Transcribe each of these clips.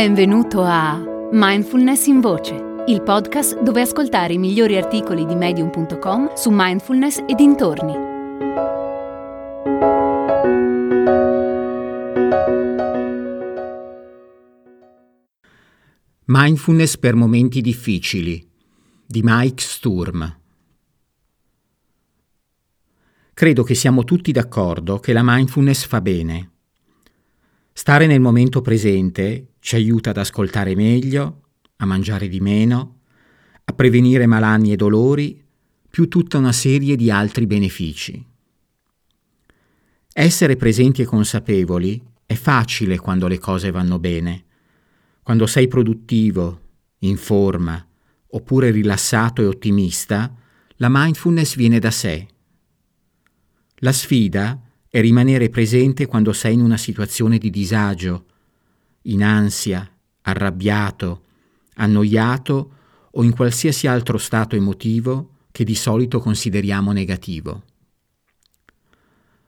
Benvenuto a Mindfulness in Voce, il podcast dove ascoltare i migliori articoli di medium.com su mindfulness e dintorni. Mindfulness per momenti difficili di Mike Sturm. Credo che siamo tutti d'accordo che la mindfulness fa bene. Stare nel momento presente ci aiuta ad ascoltare meglio, a mangiare di meno, a prevenire malanni e dolori, più tutta una serie di altri benefici. Essere presenti e consapevoli è facile quando le cose vanno bene, quando sei produttivo, in forma, oppure rilassato e ottimista, la mindfulness viene da sé. La sfida è rimanere presente quando sei in una situazione di disagio, in ansia, arrabbiato, annoiato o in qualsiasi altro stato emotivo che di solito consideriamo negativo.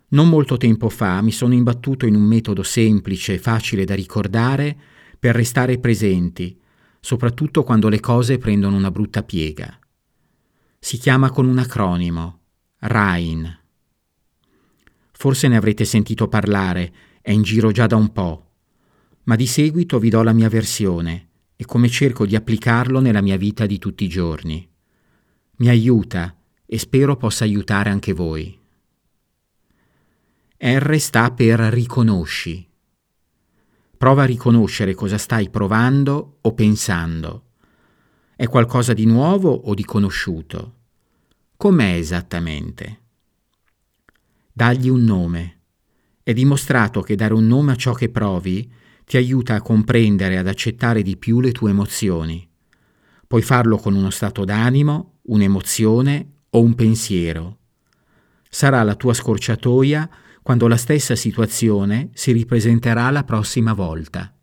Non molto tempo fa mi sono imbattuto in un metodo semplice e facile da ricordare per restare presenti, soprattutto quando le cose prendono una brutta piega. Si chiama con un acronimo, RAIN. Forse ne avrete sentito parlare, è in giro già da un po' ma di seguito vi do la mia versione e come cerco di applicarlo nella mia vita di tutti i giorni. Mi aiuta e spero possa aiutare anche voi. R sta per riconosci. Prova a riconoscere cosa stai provando o pensando. È qualcosa di nuovo o di conosciuto? Com'è esattamente? Dagli un nome. È dimostrato che dare un nome a ciò che provi ti aiuta a comprendere e ad accettare di più le tue emozioni. Puoi farlo con uno stato d'animo, un'emozione o un pensiero. Sarà la tua scorciatoia quando la stessa situazione si ripresenterà la prossima volta.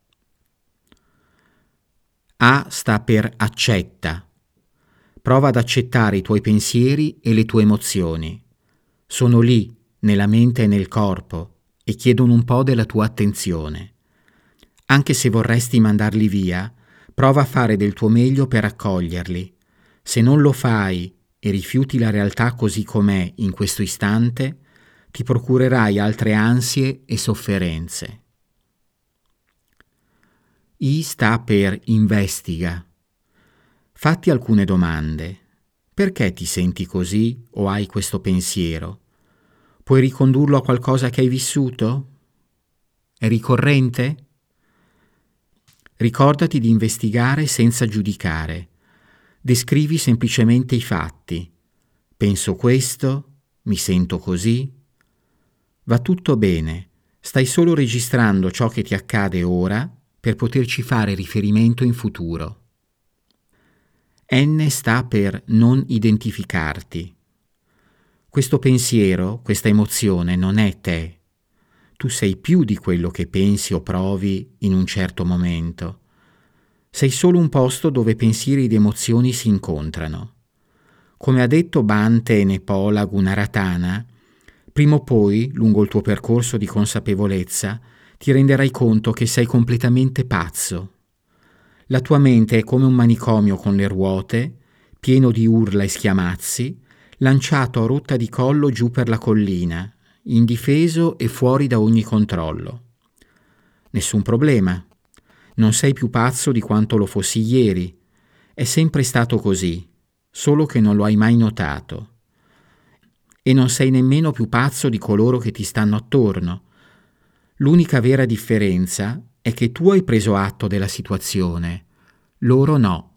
A sta per accetta. Prova ad accettare i tuoi pensieri e le tue emozioni. Sono lì, nella mente e nel corpo, e chiedono un po' della tua attenzione. Anche se vorresti mandarli via, prova a fare del tuo meglio per accoglierli. Se non lo fai e rifiuti la realtà così com'è in questo istante, ti procurerai altre ansie e sofferenze. I sta per investiga. Fatti alcune domande. Perché ti senti così o hai questo pensiero? Puoi ricondurlo a qualcosa che hai vissuto? È ricorrente? Ricordati di investigare senza giudicare. Descrivi semplicemente i fatti. Penso questo, mi sento così. Va tutto bene, stai solo registrando ciò che ti accade ora per poterci fare riferimento in futuro. N sta per non identificarti. Questo pensiero, questa emozione non è te tu sei più di quello che pensi o provi in un certo momento. Sei solo un posto dove pensieri ed emozioni si incontrano. Come ha detto Bante Nepola Gunaratana, prima o poi, lungo il tuo percorso di consapevolezza, ti renderai conto che sei completamente pazzo. La tua mente è come un manicomio con le ruote, pieno di urla e schiamazzi, lanciato a rotta di collo giù per la collina, indifeso e fuori da ogni controllo. Nessun problema. Non sei più pazzo di quanto lo fossi ieri. È sempre stato così, solo che non lo hai mai notato. E non sei nemmeno più pazzo di coloro che ti stanno attorno. L'unica vera differenza è che tu hai preso atto della situazione, loro no.